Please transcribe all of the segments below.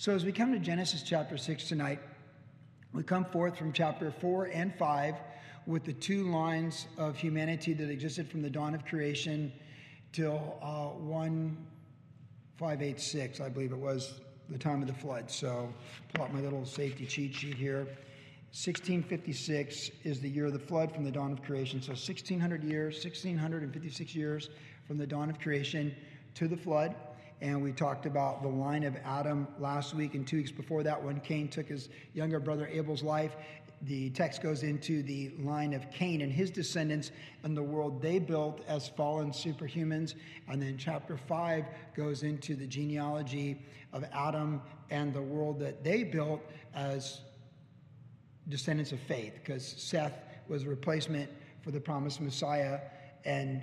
So, as we come to Genesis chapter 6 tonight, we come forth from chapter 4 and 5 with the two lines of humanity that existed from the dawn of creation till uh, 1586, I believe it was the time of the flood. So, pull out my little safety cheat sheet here. 1656 is the year of the flood from the dawn of creation. So 1600 years, 1656 years from the dawn of creation to the flood. And we talked about the line of Adam last week and two weeks before that when Cain took his younger brother Abel's life. The text goes into the line of Cain and his descendants and the world they built as fallen superhumans. And then chapter 5 goes into the genealogy of Adam and the world that they built as descendants of faith, because Seth was a replacement for the promised Messiah and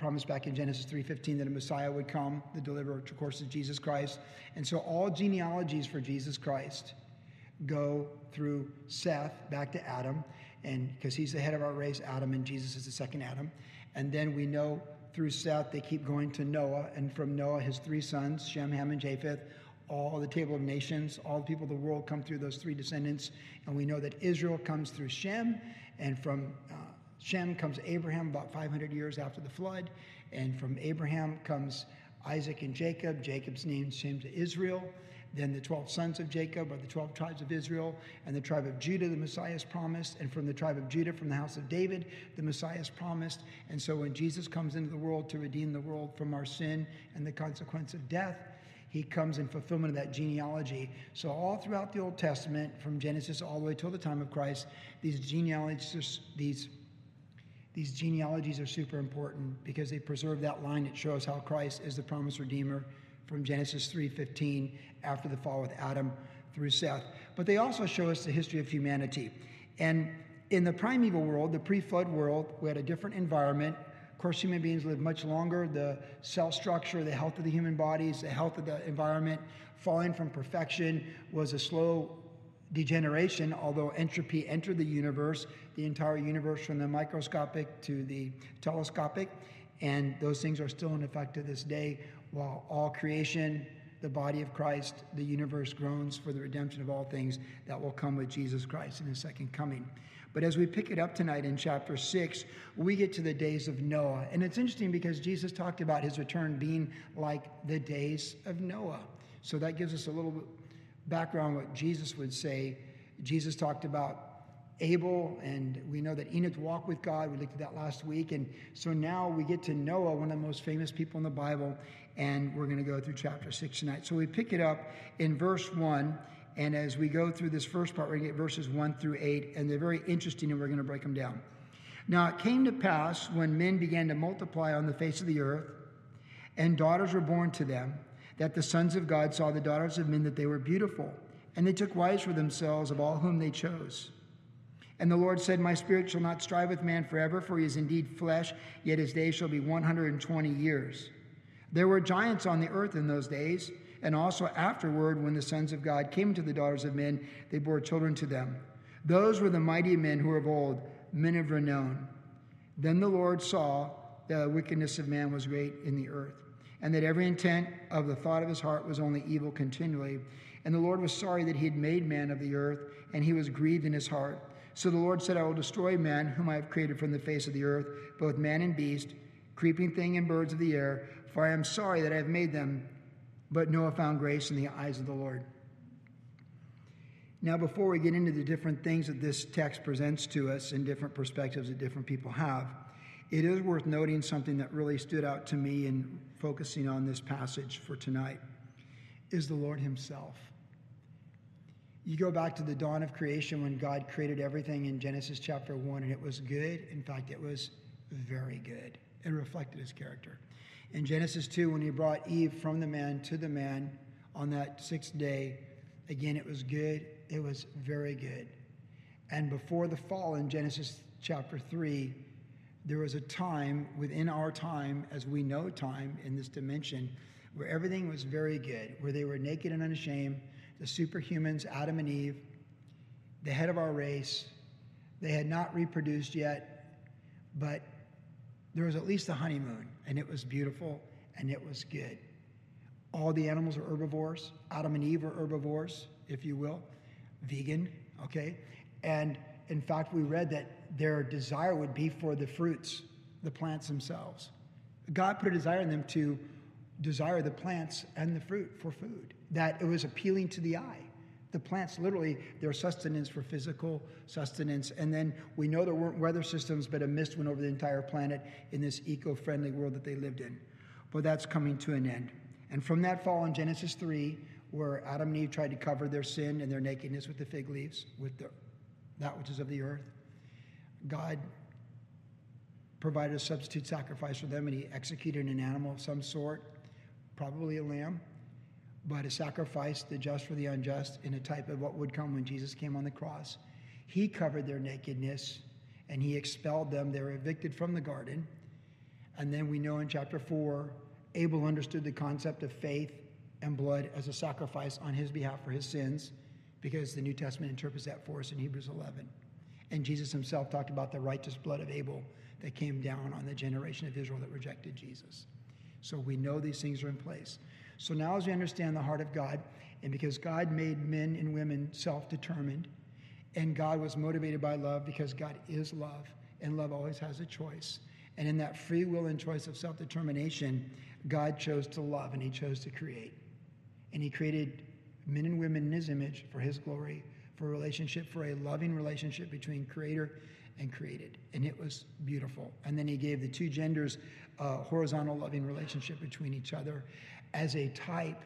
promised back in Genesis 3:15 that a Messiah would come, the deliverer, of course, is Jesus Christ. And so all genealogies for Jesus Christ go through Seth back to Adam, and because he's the head of our race, Adam, and Jesus is the second Adam. And then we know through Seth they keep going to Noah, and from Noah his three sons, Shem, Ham, and Japheth, all the table of nations, all the people of the world come through those three descendants. And we know that Israel comes through Shem, and from uh, Shem comes Abraham about 500 years after the flood. And from Abraham comes Isaac and Jacob. Jacob's name changed to Israel. Then the 12 sons of Jacob are the 12 tribes of Israel. And the tribe of Judah, the Messiah is promised. And from the tribe of Judah, from the house of David, the Messiah is promised. And so when Jesus comes into the world to redeem the world from our sin and the consequence of death, he comes in fulfillment of that genealogy. So, all throughout the Old Testament, from Genesis all the way till the time of Christ, these genealogies, these, these genealogies are super important because they preserve that line that shows how Christ is the promised Redeemer from Genesis 3:15 after the fall with Adam through Seth. But they also show us the history of humanity. And in the primeval world, the pre-flood world, we had a different environment Of course, human beings live much longer. The cell structure, the health of the human bodies, the health of the environment, falling from perfection was a slow degeneration, although entropy entered the universe, the entire universe from the microscopic to the telescopic, and those things are still in effect to this day, while all creation, the body of Christ, the universe groans for the redemption of all things that will come with Jesus Christ in his second coming. But as we pick it up tonight in chapter 6, we get to the days of Noah. And it's interesting because Jesus talked about his return being like the days of Noah. So that gives us a little background what Jesus would say. Jesus talked about Abel, and we know that Enoch walked with God. We looked at that last week. And so now we get to Noah, one of the most famous people in the Bible, and we're going to go through chapter 6 tonight. So we pick it up in verse 1. And as we go through this first part, we're going to get verses 1 through 8, and they're very interesting, and we're going to break them down. Now, it came to pass when men began to multiply on the face of the earth, and daughters were born to them, that the sons of God saw the daughters of men that they were beautiful, and they took wives for themselves of all whom they chose. And the Lord said, My spirit shall not strive with man forever, for he is indeed flesh, yet his days shall be 120 years. There were giants on the earth in those days and also afterward, when the sons of God came to the daughters of men, they bore children to them. Those were the mighty men who were of old, men of renown. Then the Lord saw that the wickedness of man was great in the earth, and that every intent of the thought of his heart was only evil continually. And the Lord was sorry that he had made man of the earth, and he was grieved in his heart. So the Lord said, I will destroy man, whom I have created from the face of the earth, both man and beast, creeping thing and birds of the air, for I am sorry that I have made them but Noah found grace in the eyes of the Lord. Now, before we get into the different things that this text presents to us and different perspectives that different people have, it is worth noting something that really stood out to me in focusing on this passage for tonight is the Lord Himself. You go back to the dawn of creation when God created everything in Genesis chapter 1, and it was good. In fact, it was very good. It reflected His character. In Genesis 2, when he brought Eve from the man to the man on that sixth day, again, it was good. It was very good. And before the fall in Genesis chapter 3, there was a time within our time, as we know time in this dimension, where everything was very good, where they were naked and unashamed, the superhumans, Adam and Eve, the head of our race. They had not reproduced yet, but there was at least a honeymoon, and it was beautiful and it was good. All the animals are herbivores. Adam and Eve are herbivores, if you will, vegan, okay? And in fact, we read that their desire would be for the fruits, the plants themselves. God put a desire in them to desire the plants and the fruit for food, that it was appealing to the eye. The plants, literally, their sustenance for physical sustenance. And then we know there weren't weather systems, but a mist went over the entire planet in this eco friendly world that they lived in. But that's coming to an end. And from that fall in Genesis 3, where Adam and Eve tried to cover their sin and their nakedness with the fig leaves, with the, that which is of the earth, God provided a substitute sacrifice for them and he executed an animal of some sort, probably a lamb, but a sacrifice, the just for the unjust, in a type of what would come when Jesus came on the cross. He covered their nakedness and he expelled them. They were evicted from the garden. And then we know in chapter 4, Abel understood the concept of faith and blood as a sacrifice on his behalf for his sins, because the New Testament interprets that for us in Hebrews 11. And Jesus himself talked about the righteous blood of Abel that came down on the generation of Israel that rejected Jesus. So we know these things are in place. So now, as we understand the heart of God, and because God made men and women self determined, and God was motivated by love because God is love, and love always has a choice. And in that free will and choice of self determination, God chose to love and He chose to create. And He created men and women in His image for His glory, for a relationship, for a loving relationship between Creator and created. And it was beautiful. And then He gave the two genders a horizontal loving relationship between each other as a type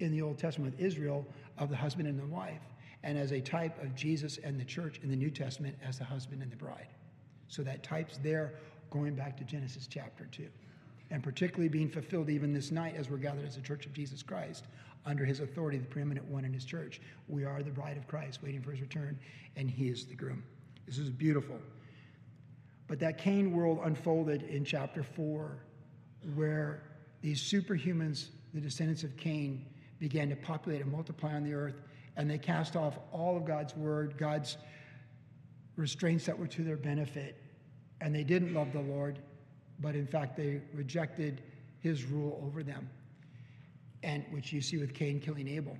in the Old Testament with Israel of the husband and the wife, and as a type of Jesus and the church in the New Testament as the husband and the bride. So that type's there going back to Genesis chapter 2 and particularly being fulfilled even this night as we're gathered as a church of Jesus Christ under his authority, the preeminent one in his church. We are the bride of Christ waiting for his return, and he is the groom. This is beautiful. But that Cain world unfolded in chapter 4, where these superhumans, the descendants of Cain, began to populate and multiply on the earth, and they cast off all of God's word, God's restraints that were to their benefit, and they didn't love the Lord but in fact they rejected his rule over them, and which you see with Cain killing Abel.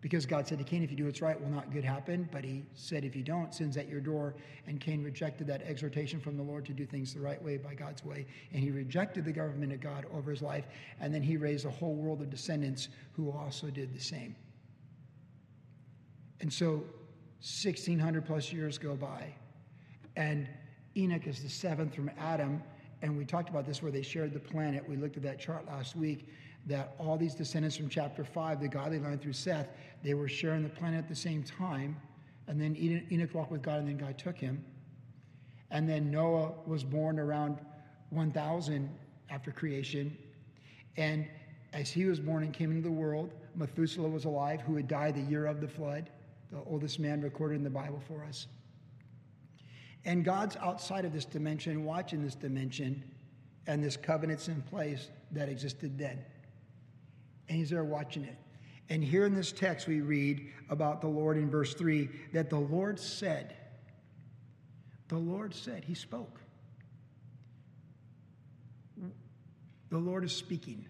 Because God said to Cain, if you do what's right, will not good happen? But he said, if you don't, sin's at your door. And Cain rejected that exhortation from the Lord to do things the right way by God's way. And he rejected the government of God over his life. And then he raised a whole world of descendants who also did the same. And so 1600 plus years go by. And Enoch is the seventh from Adam and we talked about this where they shared the planet. We looked at that chart last week that all these descendants from chapter 5, the godly line through Seth, they were sharing the planet at the same time. And then Enoch walked with God, and then God took him. And then Noah was born around 1000 after creation. And as he was born and came into the world, Methuselah was alive, who had died the year of the flood, the oldest man recorded in the Bible for us. And God's outside of this dimension, watching this dimension, and this covenant's in place that existed then. And He's there watching it. And here in this text, we read about the Lord in verse 3 that the Lord said, the Lord said, He spoke. The Lord is speaking.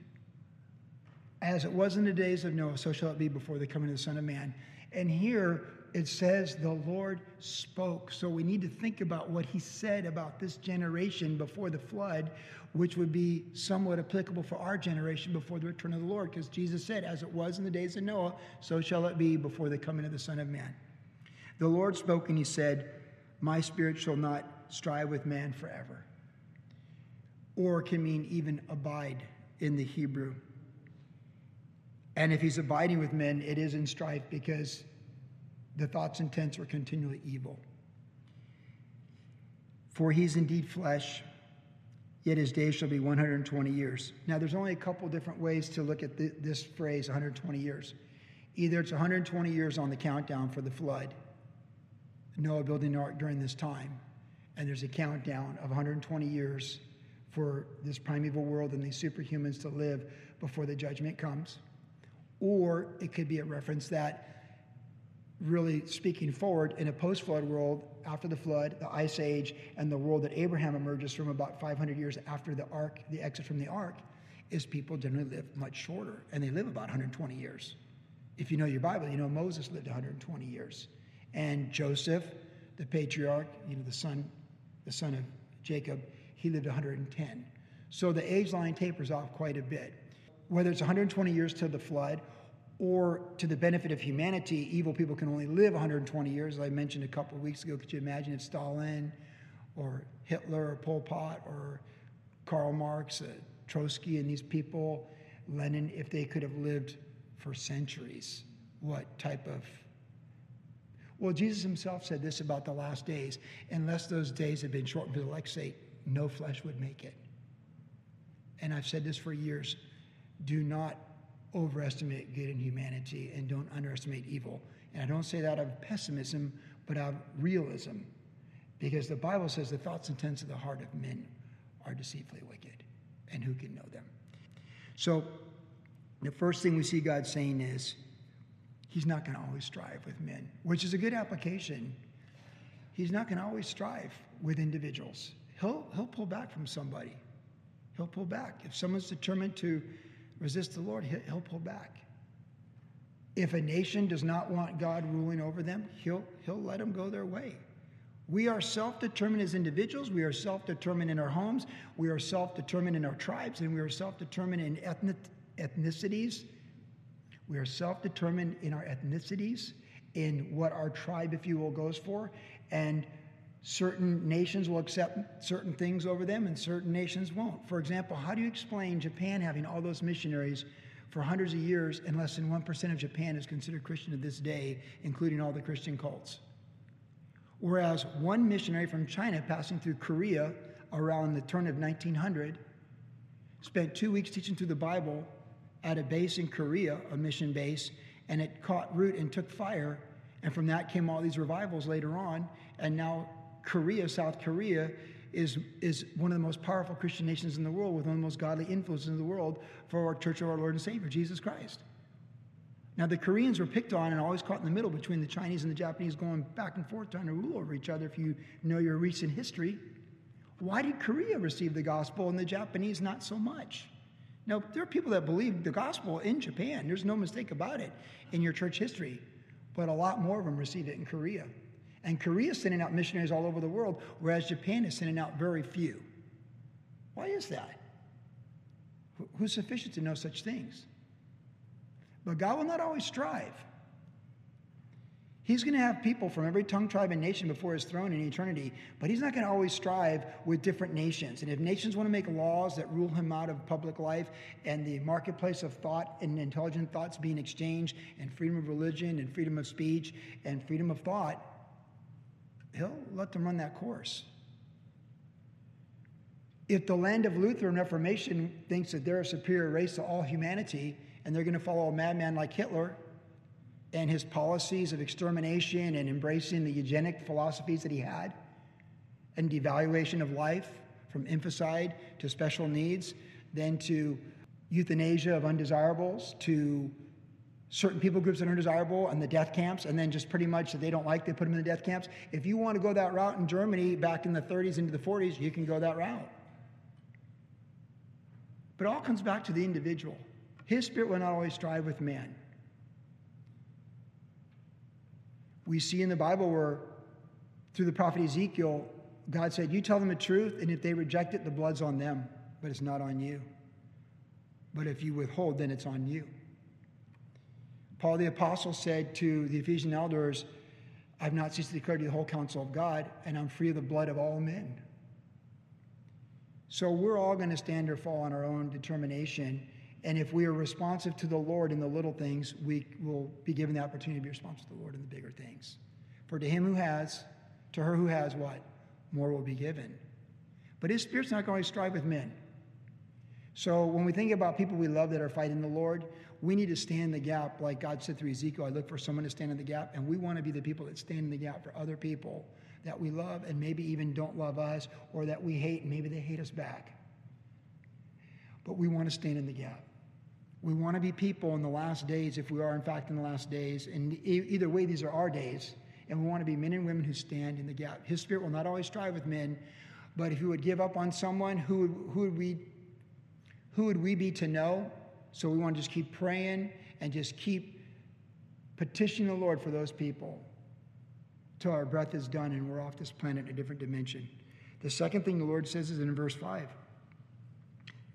As it was in the days of Noah, so shall it be before the coming of the Son of Man. And here, it says the Lord spoke. So we need to think about what he said about this generation before the flood, which would be somewhat applicable for our generation before the return of the Lord, because Jesus said, As it was in the days of Noah, so shall it be before the coming of the Son of Man. The Lord spoke and he said, My spirit shall not strive with man forever. Or can mean even abide in the Hebrew. And if he's abiding with men, it is in strife because the thoughts and intents were continually evil. For he is indeed flesh, yet his days shall be 120 years. Now, there's only a couple different ways to look at the, this phrase, 120 years. Either it's 120 years on the countdown for the flood, Noah building an ark during this time, and there's a countdown of 120 years for this primeval world and these superhumans to live before the judgment comes. Or it could be a reference that really speaking forward in a post flood world after the flood, the ice age, and the world that Abraham emerges from about 500 years after the ark, the exit from the ark. is people generally live much shorter, and they live about 120 years. If you know your Bible, you know Moses lived 120 years, and Joseph, the patriarch, you know the son, the son of Jacob, he lived 110. So the age line tapers off quite a bit. Whether it's 120 years to the flood or to the benefit of humanity, evil people can only live 120 years, as I mentioned a couple of weeks ago. Could you imagine if Stalin or Hitler or Pol Pot or Karl Marx, uh, Trotsky, and these people, Lenin, if they could have lived for centuries, what type of. Well, Jesus himself said this about the last days unless those days had been shortened for the say, no flesh would make it. And I've said this for years do not overestimate good in humanity and don't underestimate evil. And I don't say that out of pessimism, but out of realism. Because the Bible says the thoughts and intents of the heart of men are deceitfully wicked, and who can know them? So, the first thing we see God saying is, He's not going to always strive with men, which is a good application. He's not going to always strive with individuals. He'll, he'll pull back from somebody. He'll pull back. If someone's determined to resist the Lord, he'll pull back. If a nation does not want God ruling over them, he'll, he'll let them go their way. We are self determined as individuals. We are self determined in our homes. We are self determined in our tribes. And we are self determined in ethnic, ethnicities. We are self determined in our ethnicities, in what our tribe, if you will, goes for. And certain nations will accept certain things over them and certain nations won't. For example, how do you explain Japan having all those missionaries for hundreds of years and less than 1% of Japan is considered Christian to this day, including all the Christian cults? Whereas one missionary from China passing through Korea around the turn of 1900 spent two weeks teaching through the Bible at a base in Korea, a mission base, and it caught root and took fire. And from that came all these revivals later on. And now Korea, South Korea, is, is one of the most powerful Christian nations in the world with one of the most godly influences in the world for our church of our Lord and Savior, Jesus Christ. Now, the Koreans were picked on and always caught in the middle between the Chinese and the Japanese going back and forth trying to rule over each other if you know your recent history. Why did Korea receive the gospel and the Japanese not so much? Now, there are people that believe the gospel in Japan. There's no mistake about it in your church history. But a lot more of them received it in Korea. And Korea is sending out missionaries all over the world, whereas Japan is sending out very few. Why is that? Who's sufficient to know such things? But God will not always strive. He's going to have people from every tongue, tribe, and nation before his throne in eternity, but he's not going to always strive with different nations. And if nations want to make laws that rule him out of public life and the marketplace of thought and intelligent thoughts being exchanged, and freedom of religion, and freedom of speech, and freedom of thought, he'll let them run that course. If the land of Lutheran Reformation thinks that they're a superior race to all humanity and they're going to follow a madman like Hitler, and his policies of extermination and embracing the eugenic philosophies that he had, and devaluation of life from infanticide to special needs, then to euthanasia of undesirables, to certain people groups that are undesirable and the death camps, and then just pretty much that they don't like, they put them in the death camps. If you want to go that route in Germany back in the 30s into the 40s, you can go that route. But it all comes back to the individual. His spirit will not always strive with man. we see in the Bible where, through the prophet Ezekiel, God said, You tell them the truth, and if they reject it, the blood's on them, but it's not on you. But if you withhold, then it's on you. Paul the Apostle said to the Ephesian elders, I've not ceased to declare to the whole counsel of God, and I'm free of the blood of all men. So we're all going to stand or fall on our own determination. And if we are responsive to the Lord in the little things, we will be given the opportunity to be responsive to the Lord in the bigger things. For to him who has, to her who has what? More will be given. But his spirit's not going to strive with men. So when we think about people we love that are fighting the Lord, we need to stand the gap, like God said through Ezekiel. I look for someone to stand in the gap, and we want to be the people that stand in the gap for other people that we love and maybe even don't love us, or that we hate and maybe they hate us back. But we want to stand in the gap. We want to be people in the last days, if we are in fact in the last days. And either way, these are our days. And we want to be men and women who stand in the gap. His spirit will not always strive with men, but if he would give up on someone, who who would we Who would we be to know? So we want to just keep praying and just keep petitioning the Lord for those people till our breath is done and we're off this planet in a different dimension. The second thing the Lord says is in verse 5.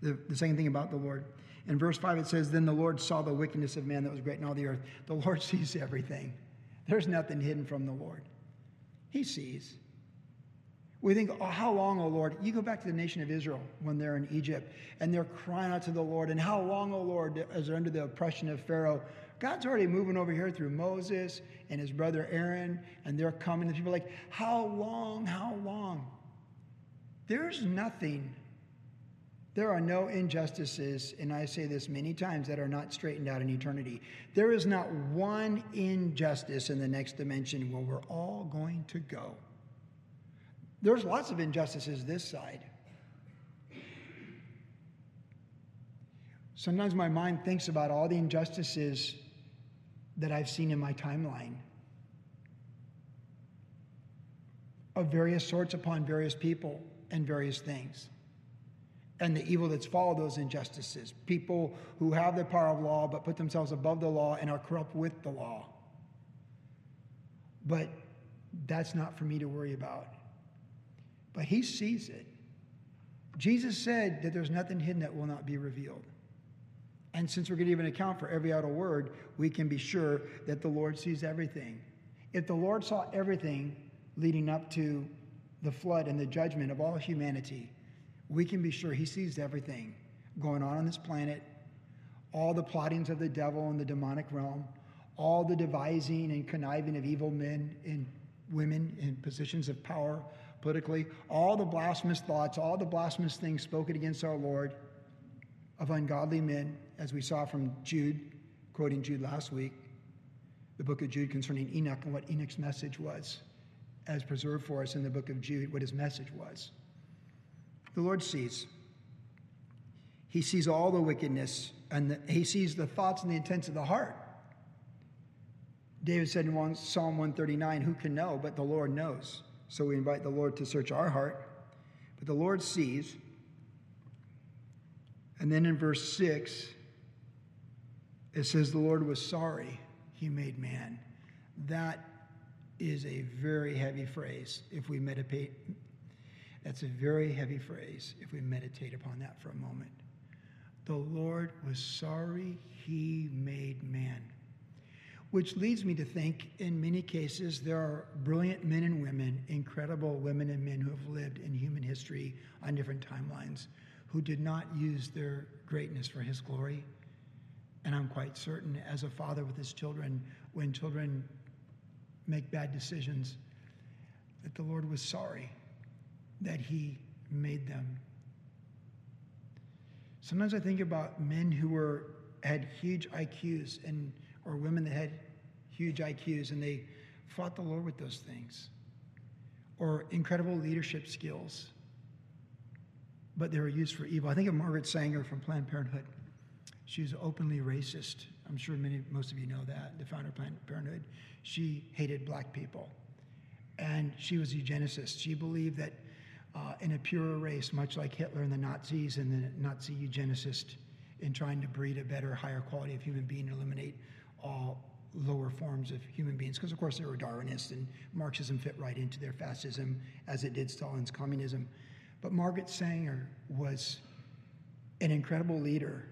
The, the second thing about the Lord. In verse 5, it says, Then the Lord saw the wickedness of man that was great in all the earth. The Lord sees everything. There's nothing hidden from the Lord. He sees. We think, oh, how long, O Lord? You go back to the nation of Israel when they're in Egypt and they're crying out to the Lord. And how long, O Lord, as they're under the oppression of Pharaoh? God's already moving over here through Moses and his brother Aaron, and they're coming. And people are like, how long, how long? There's nothing. There are no injustices, and I say this many times, that are not straightened out in eternity. There is not one injustice in the next dimension where we're all going to go. There's lots of injustices this side. Sometimes my mind thinks about all the injustices that I've seen in my timeline of various sorts upon various people and various things. And the evil that's followed those injustices. People who have the power of law but put themselves above the law and are corrupt with the law. But that's not for me to worry about but he sees it. Jesus said that there's nothing hidden that will not be revealed. And since we're going to give an account for every idle word, we can be sure that the Lord sees everything. If the Lord saw everything leading up to the flood and the judgment of all humanity, we can be sure he sees everything going on on this planet, all the plottings of the devil in the demonic realm, all the devising and conniving of evil men and women in positions of power politically, all the blasphemous thoughts, all the blasphemous things spoken against our Lord of ungodly men, as we saw from Jude, quoting Jude last week, the book of Jude concerning Enoch and what Enoch's message was, as preserved for us in the book of Jude, what his message was. The Lord sees. He sees all the wickedness and the, he sees the thoughts and the intents of the heart. David said in Psalm 139, Who can know? But the Lord knows. So we invite the Lord to search our heart. But the Lord sees. And then in verse 6, it says, The Lord was sorry he made man. That is a very heavy phrase if we meditate. That's a very heavy phrase if we meditate upon that for a moment. The Lord was sorry he made man which leads me to think in many cases there are brilliant men and women, incredible women and men who have lived in human history on different timelines who did not use their greatness for his glory. And I'm quite certain, as a father with his children, when children make bad decisions, that the Lord was sorry that he made them. Sometimes I think about men who were had huge IQs and or women that had huge IQs and they fought the Lord with those things, or incredible leadership skills, but they were used for evil. I think of Margaret Sanger from Planned Parenthood. She was openly racist. I'm sure many, most of you know that, the founder of Planned Parenthood. She hated black people, and she was a eugenicist. She believed that uh, in a purer race, much like Hitler and the Nazis and the Nazi eugenicist, in trying to breed a better, higher quality of human being, eliminate all lower forms of human beings, because of course they were Darwinists and Marxism fit right into their fascism as it did Stalin's communism. But Margaret Sanger was an incredible leader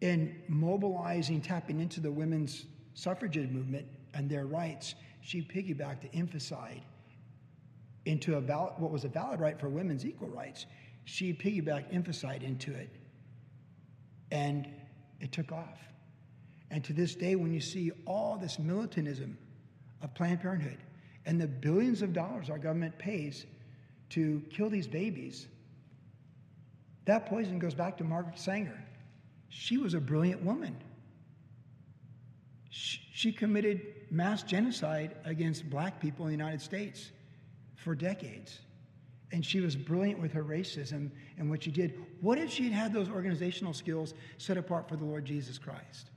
in mobilizing, tapping into the women's suffragette movement and their rights. She piggybacked to infanticide into a valid, what was a valid right for women's equal rights. She piggybacked infanticide into it, and it took off. And to this day, when you see all this militantism of Planned Parenthood and the billions of dollars our government pays to kill these babies, that poison goes back to Margaret Sanger. She was a brilliant woman. She committed mass genocide against black people in the United States for decades. And she was brilliant with her racism and what she did. What if she had had those organizational skills set apart for the Lord Jesus Christ?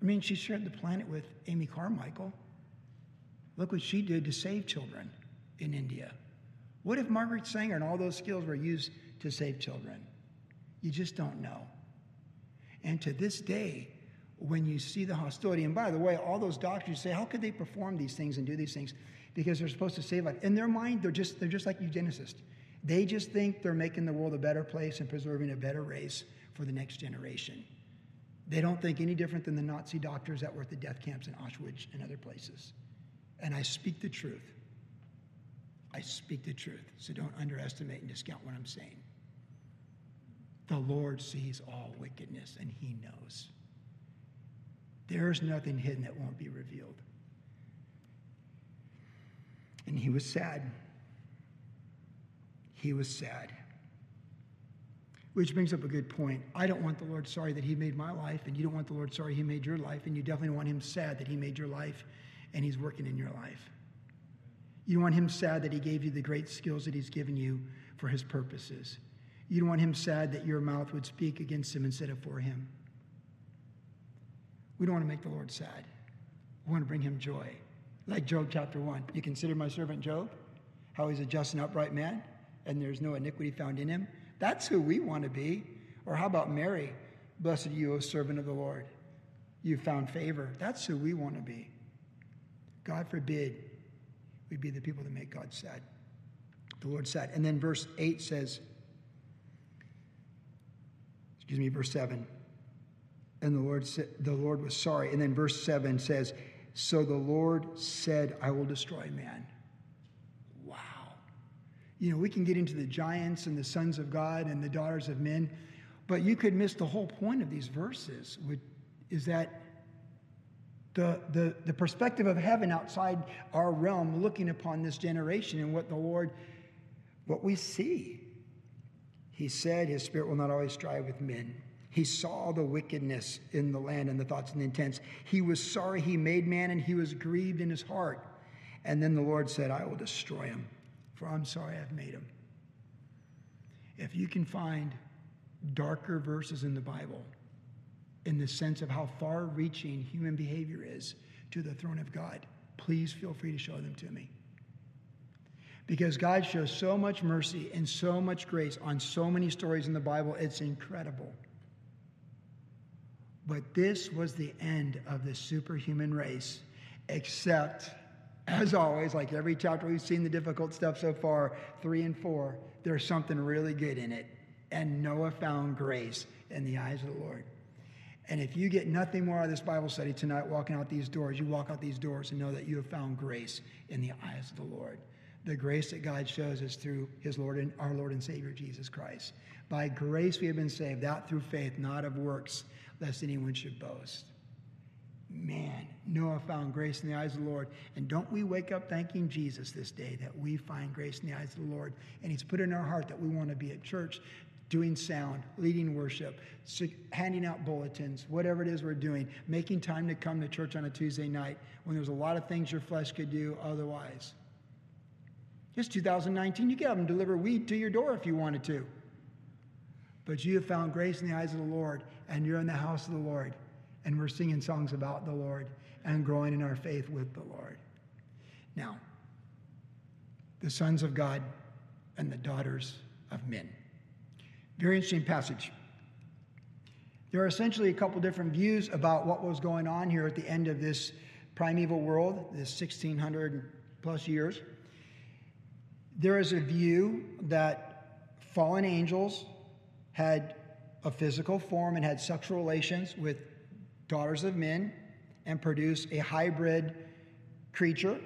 I mean, she shared the planet with Amy Carmichael. Look what she did to save children in India. What if Margaret Sanger and all those skills were used to save children. You just don't know. And to this day, when you see the hostility, and by the way, all those doctors say, how could they perform these things and do these things? Because they're supposed to save life. In their mind, they're just they're just like eugenicists. They just think they're making the world a better place and preserving a better race for the next generation. They don't think any different than the Nazi doctors that were at the death camps in Auschwitz and other places. And I speak the truth. I speak the truth. So don't underestimate and discount what I'm saying. The Lord sees all wickedness and he knows. There's nothing hidden that won't be revealed. And he was sad. He was sad. Which brings up a good point. I don't want the Lord sorry that He made my life, and you don't want the Lord sorry He made your life, and you definitely want Him sad that He made your life and He's working in your life. You don't want Him sad that He gave you the great skills that He's given you for His purposes. You don't want Him sad that your mouth would speak against Him instead of for Him. We don't want to make the Lord sad. We want to bring Him joy. Like Job chapter 1. You consider my servant Job, how he's a just and upright man, and there's no iniquity found in him. That's who we want to be. Or how about Mary? Blessed you, O servant of the Lord. You found favor. That's who we want to be. God forbid we be the people that make God sad. The Lord said. And then verse 8 says, excuse me, verse 7. And the Lord said, the Lord was sorry. And then verse 7 says, So the Lord said, I will destroy man. You know, we can get into the giants and the sons of God and the daughters of men, but you could miss the whole point of these verses, which is that the, the, the perspective of heaven outside our realm, looking upon this generation and what the Lord, what we see. He said his spirit will not always strive with men. He saw the wickedness in the land and the thoughts and the intents. He was sorry he made man and he was grieved in his heart. And then the Lord said, I will destroy him for I'm sorry I've made them. If you can find darker verses in the Bible in the sense of how far reaching human behavior is to the throne of God, please feel free to show them to me. Because God shows so much mercy and so much grace on so many stories in the Bible, it's incredible. But this was the end of the superhuman race, except as always, like every chapter we've seen the difficult stuff so far, three and four, there's something really good in it. And Noah found grace in the eyes of the Lord. And if you get nothing more out of this Bible study tonight, walking out these doors, you walk out these doors and know that you have found grace in the eyes of the Lord. The grace that God shows us through his Lord and our Lord and Savior Jesus Christ. By grace we have been saved, that through faith, not of works, lest anyone should boast. Man, Noah found grace in the eyes of the Lord. And don't we wake up thanking Jesus this day that we find grace in the eyes of the Lord? And He's put in our heart that we want to be at church doing sound, leading worship, handing out bulletins, whatever it is we're doing, making time to come to church on a Tuesday night when there's a lot of things your flesh could do otherwise. It's 2019. You could have them deliver weed to your door if you wanted to. But you have found grace in the eyes of the Lord, and you're in the house of the Lord and we're singing songs about the Lord and growing in our faith with the Lord. Now, the sons of God and the daughters of men. Very interesting passage. There are essentially a couple different views about what was going on here at the end of this primeval world, this 1600 plus years. There is a view that fallen angels had a physical form and had sexual relations with daughters of men, and produce a hybrid creature,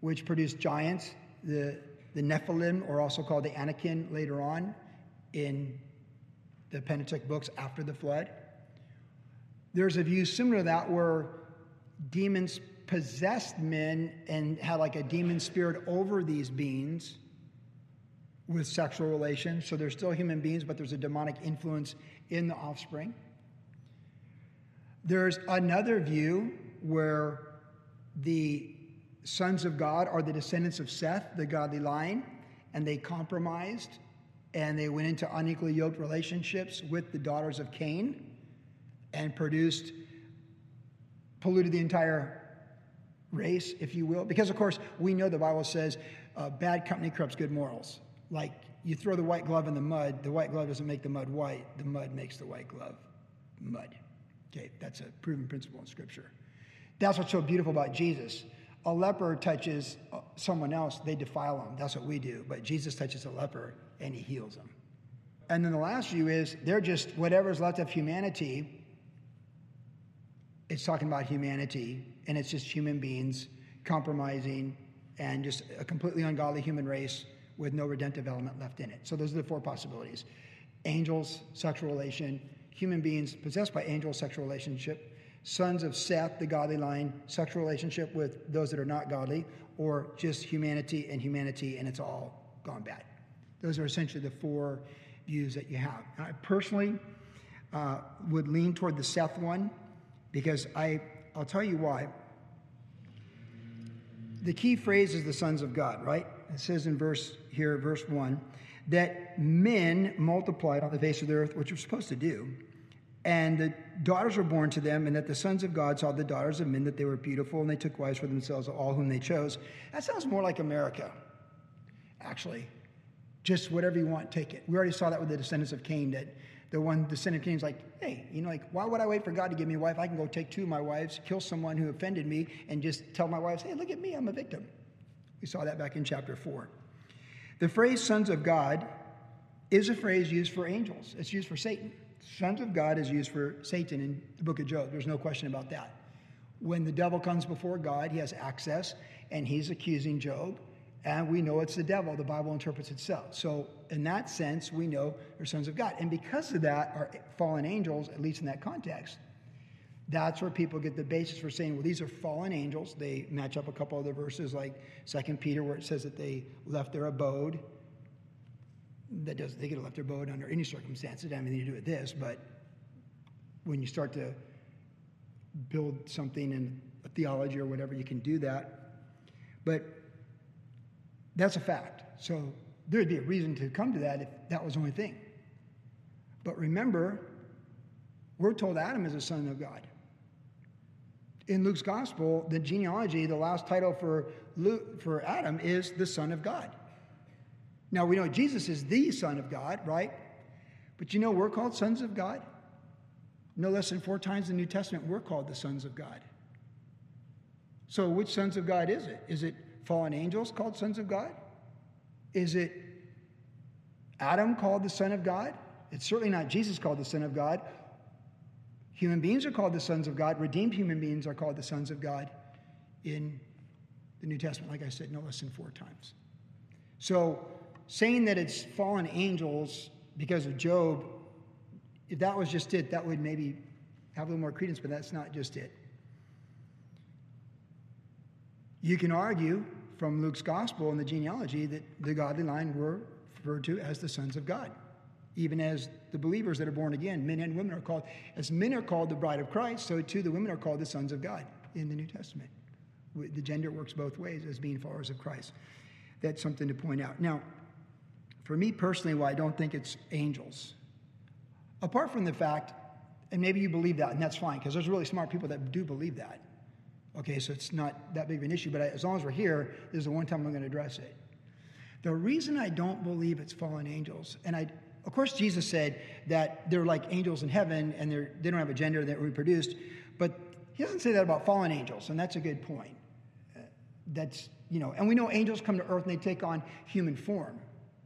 which produced giants, the, the Nephilim, or also called the Anakim later on in the Pentateuch books after the flood. There's a view similar to that where demons possessed men and had like a demon spirit over these beings with sexual relations. So they're still human beings, but there's a demonic influence in the offspring. There's another view where the sons of God are the descendants of Seth, the godly line, and they compromised and they went into unequally yoked relationships with the daughters of Cain and produced, polluted the entire race, if you will. Because, of course, we know the Bible says uh, bad company corrupts good morals. Like you throw the white glove in the mud, the white glove doesn't make the mud white, the mud makes the white glove mud. Okay, that's a proven principle in Scripture. That's what's so beautiful about Jesus. A leper touches uh, someone else, they defile them. That's what we do. But Jesus touches a leper and he heals them. And then the last view is they're just whatever's left of humanity. It's talking about humanity, and it's just human beings compromising and just a completely ungodly human race with no redemptive element left in it. So those are the four possibilities angels, sexual relation, human beings possessed by angel sexual relationship, sons of Seth, the godly line, sexual relationship with those that are not godly, or just humanity and humanity, and it's all gone bad. Those are essentially the four views that you have. I personally uh, would lean toward the Seth one because I, I'll tell you why. The key phrase is the sons of God, right? It says in verse here, verse one, that men multiplied on the face of the earth, which you're supposed to do, and the daughters were born to them, and that the sons of God saw the daughters of men that they were beautiful, and they took wives for themselves, all whom they chose. That sounds more like America, actually. Just whatever you want, take it. We already saw that with the descendants of Cain, that the one descendant of Cain Cain's like, hey, you know, like, why would I wait for God to give me a wife? I can go take two of my wives, kill someone who offended me, and just tell my wives, hey, look at me, I'm a victim. We saw that back in chapter 4. The phrase sons of God is a phrase used for angels, it's used for Satan. Sons of God is used for Satan in the book of Job. There's no question about that. When the devil comes before God, he has access and he's accusing Job. And we know it's the devil. The Bible interprets itself. So, in that sense, we know they're sons of God. And because of that, are fallen angels, at least in that context. That's where people get the basis for saying, well, these are fallen angels. They match up a couple other verses, like Second Peter, where it says that they left their abode that doesn't—they could have left their boat under any circumstances. It had anything to do with this, but when you start to build something in a theology or whatever, you can do that. But that's a fact. So there'd be a reason to come to that if that was the only thing. But remember, we're told Adam is a son of God. In Luke's gospel, the genealogy, the last title for Luke, for Adam is the son of God. Now we know Jesus is the Son of God, right? But you know we're called sons of God? No less than four times in the New Testament, we're called the sons of God. So which sons of God is it? Is it fallen angels called sons of God? Is it Adam called the Son of God? It's certainly not Jesus called the Son of God. Human beings are called the sons of God. Redeemed human beings are called the sons of God in the New Testament, like I said, no less than four times. So saying that it's fallen angels because of Job, if that was just it, that would maybe have a little more credence, but that's not just it. You can argue from Luke's gospel and the genealogy that the godly line were referred to as the sons of God. Even as the believers that are born again, men and women are called, as men are called the bride of Christ, so too the women are called the sons of God in the New Testament. The gender works both ways as being followers of Christ. That's something to point out. Now, for me personally, why I don't think it's angels. Apart from the fact, and maybe you believe that, and that's fine, because there's really smart people that do believe that. Okay, so it's not that big of an issue, but as long as we're here, this is the one time I'm going to address it. The reason I don't believe it's fallen angels, and I, of course, Jesus said that they're like angels in heaven and they're, they don't have a gender, they're reproduced, but he doesn't say that about fallen angels, and that's a good point. That's, you know, and we know angels come to earth and they take on human form.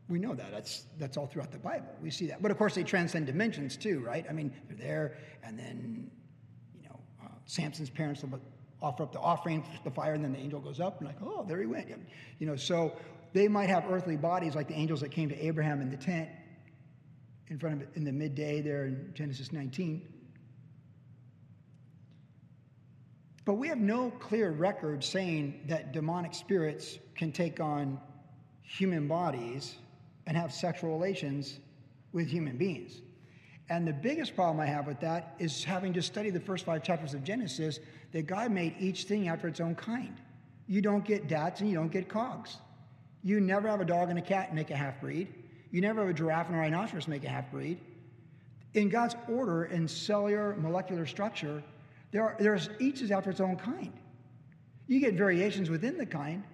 We know that. That's, that's all throughout the Bible. We see that. But of course, they transcend dimensions too, right? I mean, they're there, and then, you know, uh, Samson's parents will offer up the offering, the fire, and then the angel goes up, and like, oh, there he went. You know, so they might have earthly bodies like the angels that came to Abraham in the tent in front of in the midday there in Genesis 19. But we have no clear record saying that demonic spirits can take on human bodies and have sexual relations with human beings. And the biggest problem I have with that is having to study the first five chapters of Genesis, that God made each thing after its own kind. You don't get dats and you don't get cogs. You never have a dog and a cat make a half breed. You never have a giraffe and a rhinoceros make a half breed. In God's order and cellular molecular structure, there are, there's each is after its own kind. You get variations within the kind,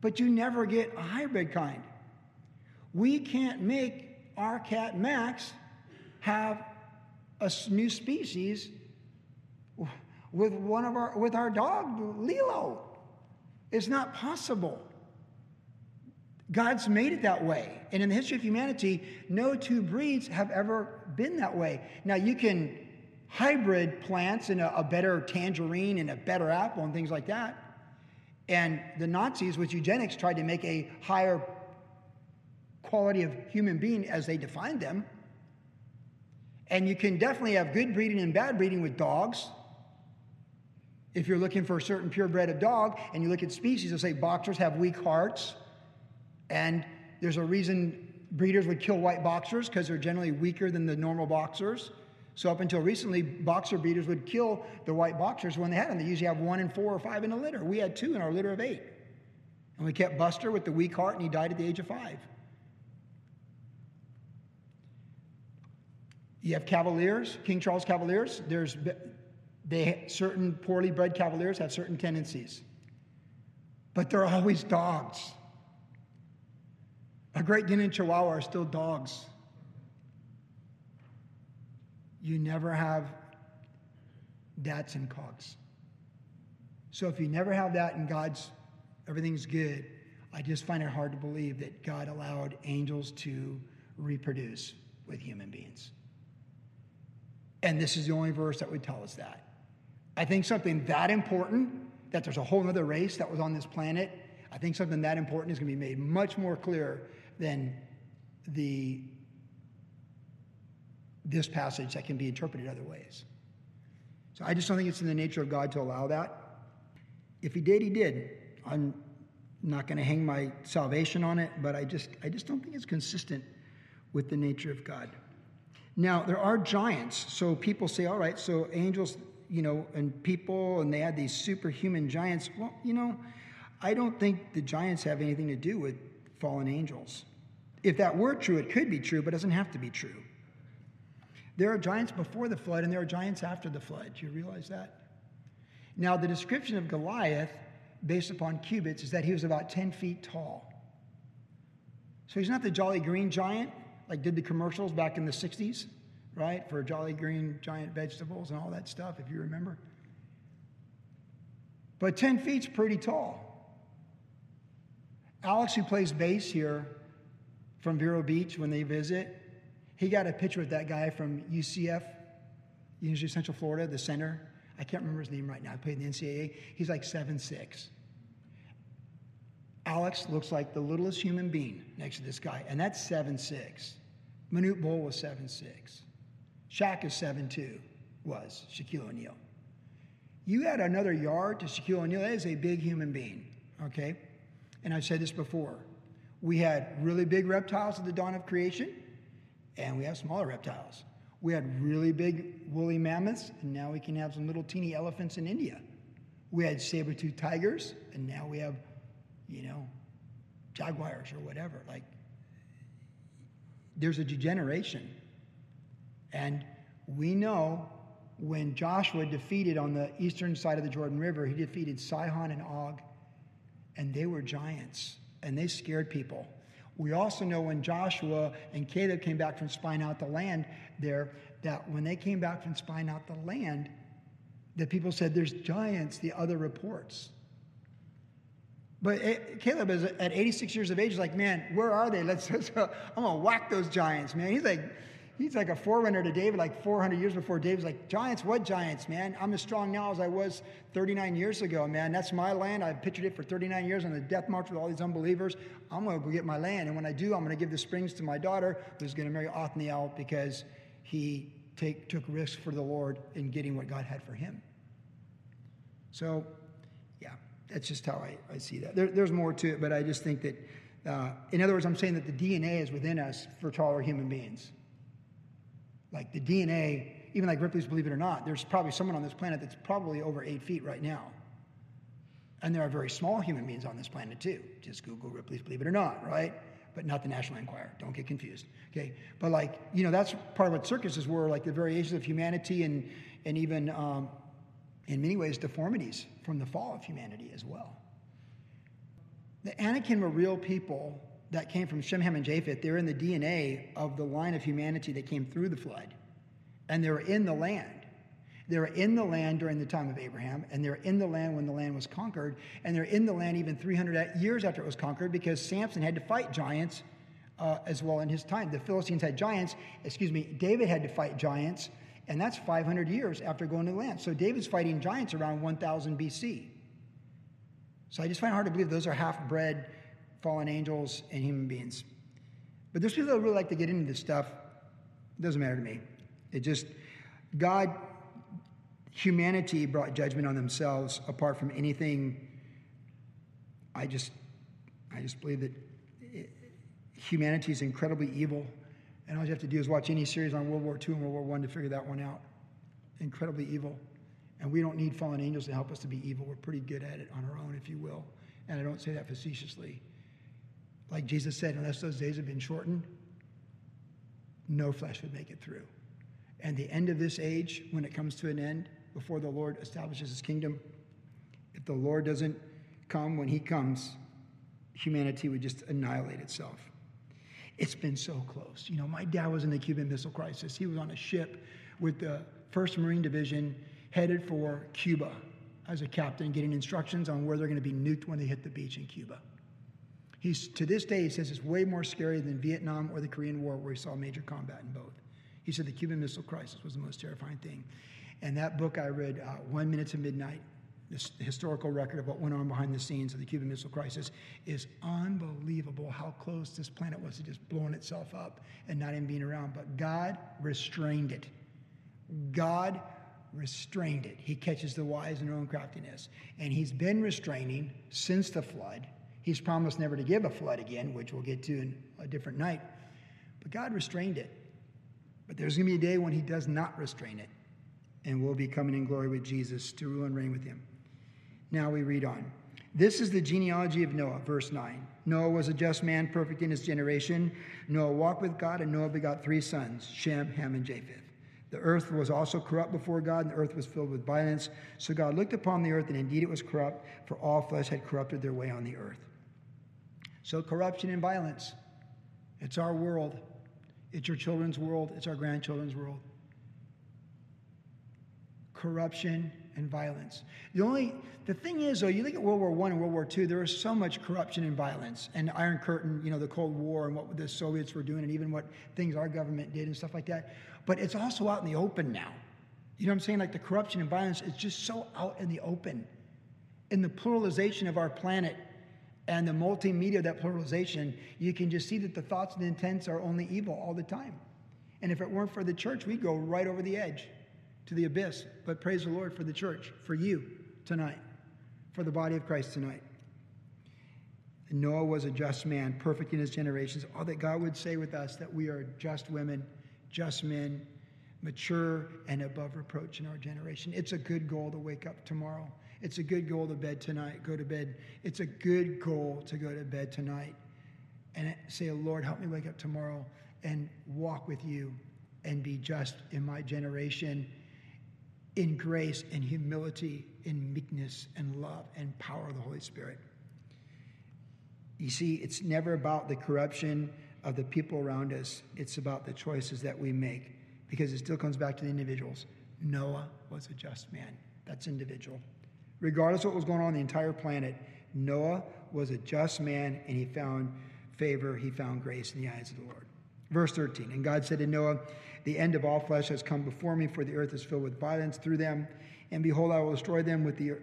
but you never get a hybrid kind. We can't make our cat Max have a new species with one of our with our dog Lilo. It's not possible. God's made it that way. And in the history of humanity, no two breeds have ever been that way. Now, you can hybrid plants in a, a better tangerine and a better apple and things like that. And the Nazis with eugenics tried to make a higher quality of human being as they defined them. And you can definitely have good breeding and bad breeding with dogs. If you're looking for a certain purebred of dog and you look at species, they'll say boxers have weak hearts. And there's a reason breeders would kill white boxers because they're generally weaker than the normal boxers. So up until recently, boxer breeders would kill the white boxers when they had them. They usually have one in four or five in a litter. We had two in our litter of eight. And we kept Buster with the weak heart, and he died at the age of five. You have Cavaliers, King Charles Cavaliers. There's they certain poorly bred Cavaliers have certain tendencies, but they're always dogs. A Great Dane and Chihuahua are still dogs. You never have dats and cogs. So if you never have that and God's everything's good, I just find it hard to believe that God allowed angels to reproduce with human beings. And this is the only verse that would tell us that. I think something that important, that there's a whole other race that was on this planet, I think something that important is going to be made much more clear than the this passage that can be interpreted other ways. So I just don't think it's in the nature of God to allow that. If he did, he did. I'm not going to hang my salvation on it, but I just I just don't think it's consistent with the nature of God. Now, there are giants. So people say, all right, so angels, you know, and people, and they had these superhuman giants. Well, you know, I don't think the giants have anything to do with fallen angels. If that were true, it could be true, but it doesn't have to be true. There are giants before the flood, and there are giants after the flood. Do you realize that? Now, the description of Goliath, based upon cubits, is that he was about 10 feet tall. So he's not the jolly green giant like did the commercials back in the 60s, right? For Jolly Green Giant Vegetables and all that stuff, if you remember. But 10 feet's pretty tall. Alex, who plays bass here from Vero Beach when they visit, he got a picture with that guy from UCF, University of Central Florida, the center. I can't remember his name right now. I played in the NCAA. He's like seven six. Alex looks like the littlest human being next to this guy, and that's seven six. Manute Bol was seven six. Shaq is seven two. Was Shaquille O'Neal. You add another yard to Shaquille O'Neal, that is a big human being, okay? And I've said this before. We had really big reptiles at the dawn of creation, and we have smaller reptiles. We had really big woolly mammoths, and now we can have some little teeny elephants in India. We had saber-toothed tigers, and now we have you know, jaguars or whatever. Like, there's a degeneration. And we know when Joshua defeated on the eastern side of the Jordan River, he defeated Sihon and Og, and they were giants, and they scared people. We also know when Joshua and Caleb came back from spying out the land there, that when they came back from spying out the land, that people said there's giants, the other reports. But it, Caleb is at 86 years of age. Like, man, where are they? Let's. let's uh, I'm gonna whack those giants, man. He's like, he's like a forerunner to David, like 400 years before David's like, giants, what giants, man? I'm as strong now as I was 39 years ago, man. That's my land. I've pictured it for 39 years on the death march with all these unbelievers. I'm gonna go get my land, and when I do, I'm gonna give the springs to my daughter, who's gonna marry Othniel because he take, took risks for the Lord in getting what God had for him. So that's just how I, I see that. There, there's more to it, but I just think that, uh, in other words, I'm saying that the DNA is within us for taller human beings. Like the DNA, even like Ripley's Believe It or Not, there's probably someone on this planet that's probably over eight feet right now. And there are very small human beings on this planet too. Just Google Ripley's Believe It or Not, right? But not the National Enquirer. Don't get confused. Okay. But like, you know, that's part of what circuses were, like the variations of humanity and and even um, in many ways, deformities from the fall of humanity as well. The Anakim were real people that came from Shem, Ham, and Japheth, they're in the DNA of the line of humanity that came through the flood. And they were in the land. They were in the land during the time of Abraham, and they're in the land when the land was conquered, and they're in the land even 300 years after it was conquered because Samson had to fight giants uh, as well in his time. The Philistines had giants, excuse me, David had to fight giants, and that's 500 years after going to the land. So David's fighting giants around 1000 BC. So I just find it hard to believe those are half bred fallen angels and human beings. But there's people that really like to get into this stuff. It doesn't matter to me. It just, God, humanity brought judgment on themselves apart from anything. I just, I just believe that humanity is incredibly evil. And all you have to do is watch any series on World War II and World War I to figure that one out. Incredibly evil. And we don't need fallen angels to help us to be evil. We're pretty good at it on our own, if you will. And I don't say that facetiously. Like Jesus said, unless those days have been shortened, no flesh would make it through. And the end of this age, when it comes to an end, before the Lord establishes his kingdom, if the Lord doesn't come when he comes, humanity would just annihilate itself. It's been so close. You know, my dad was in the Cuban Missile Crisis. He was on a ship with the 1st Marine Division headed for Cuba as a captain, getting instructions on where they're going to be nuked when they hit the beach in Cuba. He's, to this day, he says it's way more scary than Vietnam or the Korean War, where he saw major combat in both. He said the Cuban Missile Crisis was the most terrifying thing. And that book I read, uh, One Minute to Midnight, this historical record of what went on behind the scenes of the Cuban Missile Crisis, is unbelievable how close this planet was to just blowing itself up and not even being around. But God restrained it. God restrained it. He catches the wise in their own craftiness. And He's been restraining since the flood He's promised never to give a flood again, which we'll get to in a different night. But God restrained it. But there's going to be a day when He does not restrain it, and we'll be coming in glory with Jesus to rule and reign with Him. Now we read on. This is the genealogy of Noah, verse 9. Noah was a just man, perfect in his generation. Noah walked with God, and Noah begot three sons Shem, Ham, and Japheth. The earth was also corrupt before God, and the earth was filled with violence. So God looked upon the earth, and indeed it was corrupt, for all flesh had corrupted their way on the earth. So, corruption and violence. It's our world. It's your children's world. It's our grandchildren's world. Corruption and violence. The only the thing is, though, you look at World War One and World War Two. There was so much corruption and violence, and Iron Curtain, you know, the Cold War, and what the Soviets were doing, and even what things our government did and stuff like that. But it's also out in the open now. You know what I'm saying? Like the corruption and violence is just so out in the open. In the pluralization of our planet, and the multimedia, that pluralization, you can just see that the thoughts and intents are only evil all the time. And if it weren't for the church, we'd go right over the edge to the abyss. But praise the Lord for the church, for you tonight, for the body of Christ tonight. Noah was a just man, perfect in his generations. All that God would say with us that we are just women, just men, mature and above reproach in our generation. It's a good goal to wake up tomorrow it's a good goal to bed tonight. Go to bed. It's a good goal to go to bed tonight and say, Lord, help me wake up tomorrow and walk with you and be just in my generation in grace and humility, in meekness and love and power of the Holy Spirit. You see, it's never about the corruption of the people around us, it's about the choices that we make because it still comes back to the individuals. Noah was a just man. That's individual. Regardless of what was going on on the entire planet, Noah was a just man and he found favor, he found grace in the eyes of the Lord. Verse 13 And God said to Noah, The end of all flesh has come before me, for the earth is filled with violence through them. And behold, I will destroy them with the,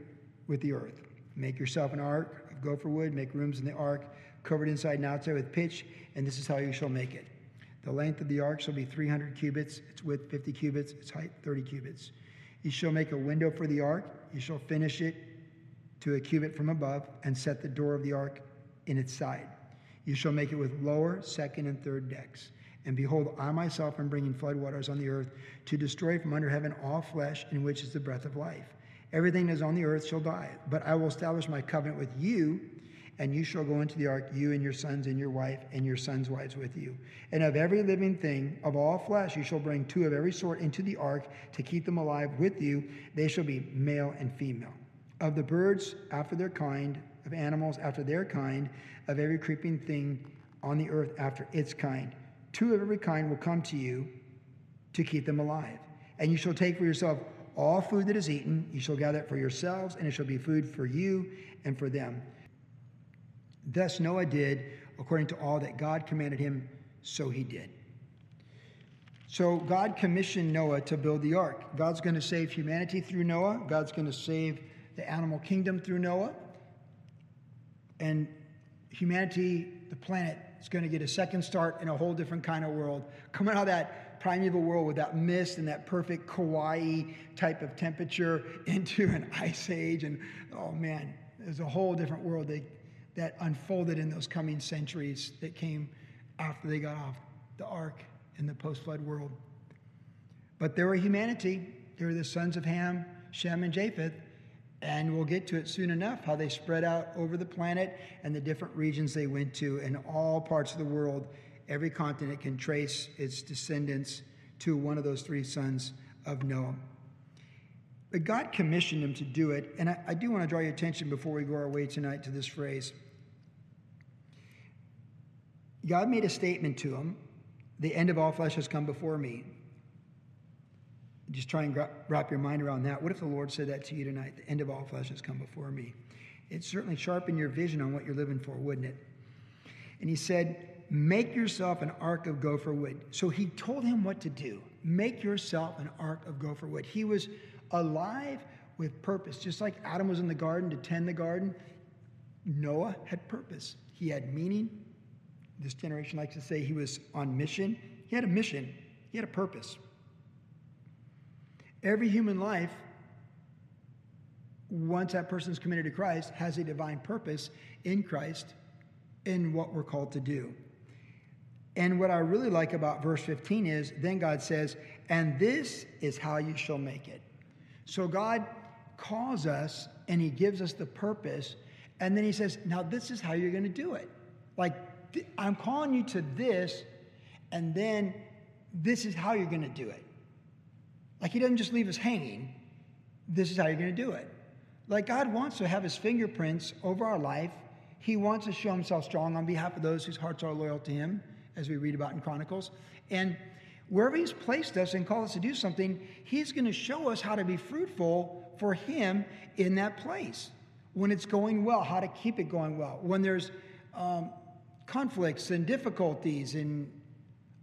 with the earth. Make yourself an ark of gopher wood, make rooms in the ark, covered inside and outside with pitch, and this is how you shall make it. The length of the ark shall be 300 cubits, its width 50 cubits, its height 30 cubits. You shall make a window for the ark. You shall finish it to a cubit from above and set the door of the ark in its side. You shall make it with lower, second, and third decks. And behold, I myself am bringing floodwaters on the earth to destroy from under heaven all flesh in which is the breath of life. Everything that is on the earth shall die. But I will establish my covenant with you and you shall go into the ark, you and your sons and your wife and your sons' wives with you. And of every living thing, of all flesh, you shall bring two of every sort into the ark to keep them alive with you. They shall be male and female. Of the birds after their kind, of animals after their kind, of every creeping thing on the earth after its kind. Two of every kind will come to you to keep them alive. And you shall take for yourself all food that is eaten, you shall gather it for yourselves, and it shall be food for you and for them. Thus Noah did according to all that God commanded him, so he did. So God commissioned Noah to build the ark. God's going to save humanity through Noah. God's going to save the animal kingdom through Noah. And humanity, the planet, is going to get a second start in a whole different kind of world. Coming out of that primeval world with that mist and that perfect Kauai type of temperature into an ice age. And oh man, there's a whole different world that, that unfolded in those coming centuries that came after they got off the ark in the post flood world. But there were humanity. There were the sons of Ham, Shem, and Japheth. And we'll get to it soon enough how they spread out over the planet and the different regions they went to in all parts of the world. Every continent can trace its descendants to one of those three sons of Noah. But God commissioned him to do it. And I, I do want to draw your attention before we go our way tonight to this phrase. God made a statement to him the end of all flesh has come before me. Just try and wrap your mind around that. What if the Lord said that to you tonight? The end of all flesh has come before me. It certainly sharpen your vision on what you're living for, wouldn't it? And he said, Make yourself an ark of gopher wood. So he told him what to do. Make yourself an ark of gopher wood. He was alive with purpose. Just like Adam was in the garden to tend the garden, Noah had purpose. He had meaning, this generation likes to say he was on mission. He had a mission, he had a purpose. Every human life, once that person's committed to Christ, has a divine purpose in Christ in what we're called to do. And what I really like about verse 15 is then God says, and this is how you shall make it. So God calls us and He gives us the purpose, and then He says, now this is how you're going to do it. Like I'm calling you to this, and then this is how you're going to do it. Like he doesn't just leave us hanging. This is how you're going to do it. Like God wants to have his fingerprints over our life. He wants to show himself strong on behalf of those whose hearts are loyal to him, as we read about in Chronicles. And wherever he's placed us and called us to do something, he's going to show us how to be fruitful for him in that place. When it's going well, how to keep it going well. When there's um, conflicts and difficulties and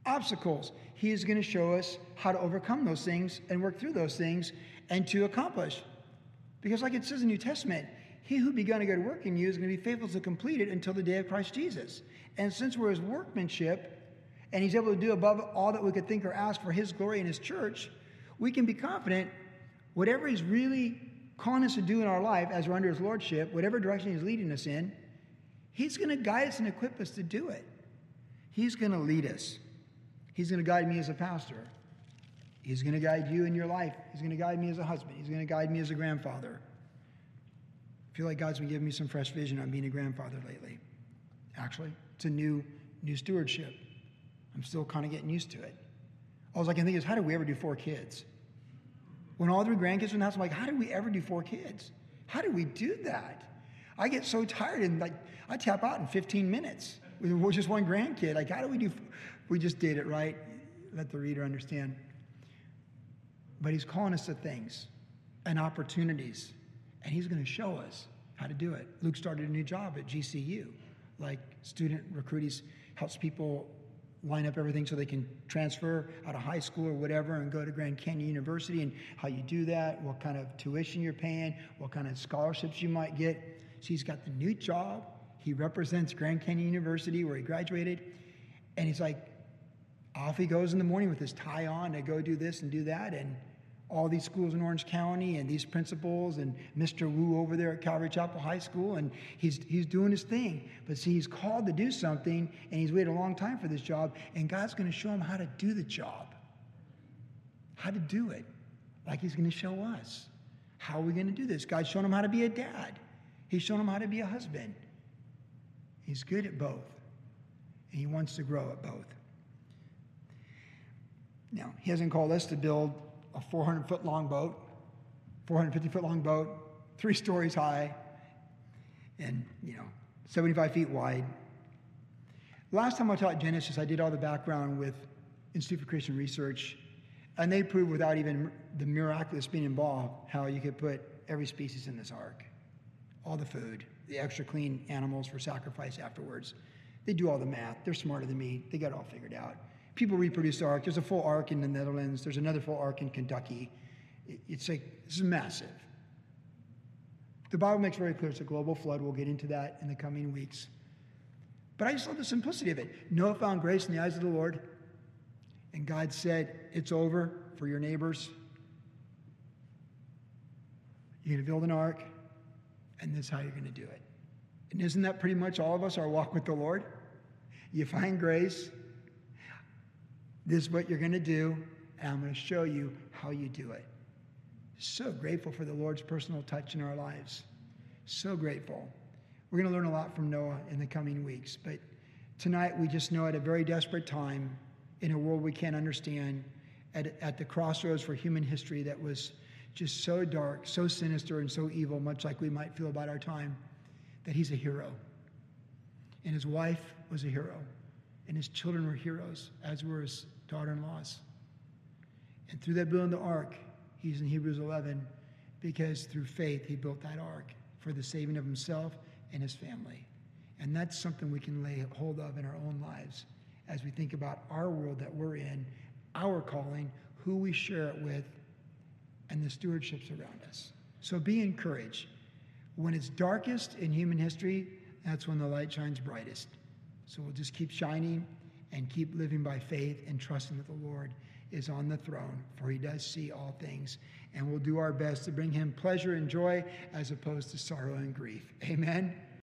obstacles. He is going to show us how to overcome those things and work through those things and to accomplish. Because, like it says in the New Testament, he who begun a good work in you is going to be faithful to complete it until the day of Christ Jesus. And since we're his workmanship, and he's able to do above all that we could think or ask for his glory in his church, we can be confident whatever he's really calling us to do in our life as we're under his lordship, whatever direction he's leading us in, He's going to guide us and equip us to do it. He's going to lead us. He's going to guide me as a pastor. He's going to guide you in your life. He's going to guide me as a husband. He's going to guide me as a grandfather. I feel like God's been giving me some fresh vision on being a grandfather lately. Actually, it's a new, new stewardship. I'm still kind of getting used to it. All I can think is, how do we ever do four kids? When all three grandkids are in the house, I'm like, how did we ever do four kids? How do we do that? I get so tired and like I tap out in 15 minutes with just one grandkid. Like, how do we do? We just did it right. Let the reader understand. But he's calling us to things and opportunities, and he's going to show us how to do it. Luke started a new job at GCU, like student recruiting helps people line up everything so they can transfer out of high school or whatever and go to Grand Canyon University and how you do that, what kind of tuition you're paying, what kind of scholarships you might get. So he's got the new job. He represents Grand Canyon University where he graduated. And he's like, off he goes in the morning with his tie on to go do this and do that. And all these schools in Orange County and these principals and Mr. Wu over there at Calvary Chapel High School. And he's, he's doing his thing. But see, he's called to do something and he's waited a long time for this job. And God's going to show him how to do the job, how to do it, like he's going to show us. How are we going to do this? God's showing him how to be a dad. He's shown him how to be a husband. He's good at both, and he wants to grow at both. Now, he hasn't called us to build a 400 foot long boat, 450 foot long boat, three stories high, and, you know, 75 feet wide. Last time I taught Genesis, I did all the background with Institute for Creation Research, and they proved without even the miraculous being involved how you could put every species in this ark. All the food, the extra clean animals for sacrifice afterwards. They do all the math. They're smarter than me. They got it all figured out. People reproduce the ark. There's a full ark in the Netherlands. There's another full ark in Kentucky. It's like, this is massive. The Bible makes very clear it's a global flood. We'll get into that in the coming weeks. But I just love the simplicity of it. Noah found grace in the eyes of the Lord, and God said, It's over for your neighbors. You're going to build an ark, and this is how you're going to do it. And isn't that pretty much all of us, our walk with the Lord? You find grace, this is what you're going to do, and I'm going to show you how you do it. So grateful for the Lord's personal touch in our lives. So grateful. We're going to learn a lot from Noah in the coming weeks, but tonight we just know at a very desperate time, in a world we can't understand, at, at the crossroads for human history that was just so dark, so sinister, and so evil, much like we might feel about our time, that he's a hero. And his wife was a hero, and his children were heroes, as were his daughter in laws. And through that building the ark, he's in Hebrews 11, because through faith he built that ark for the saving of himself and his family. And that's something we can lay hold of in our own lives as we think about our world that we're in, our calling, who we share it with, and the stewardships around us. So be encouraged. When it's darkest in human history, that's when the light shines brightest. So we'll just keep shining and keep living by faith and trusting that the Lord is on the throne, for he does see all things. And we'll do our best to bring him pleasure and joy as opposed to sorrow and grief. Amen.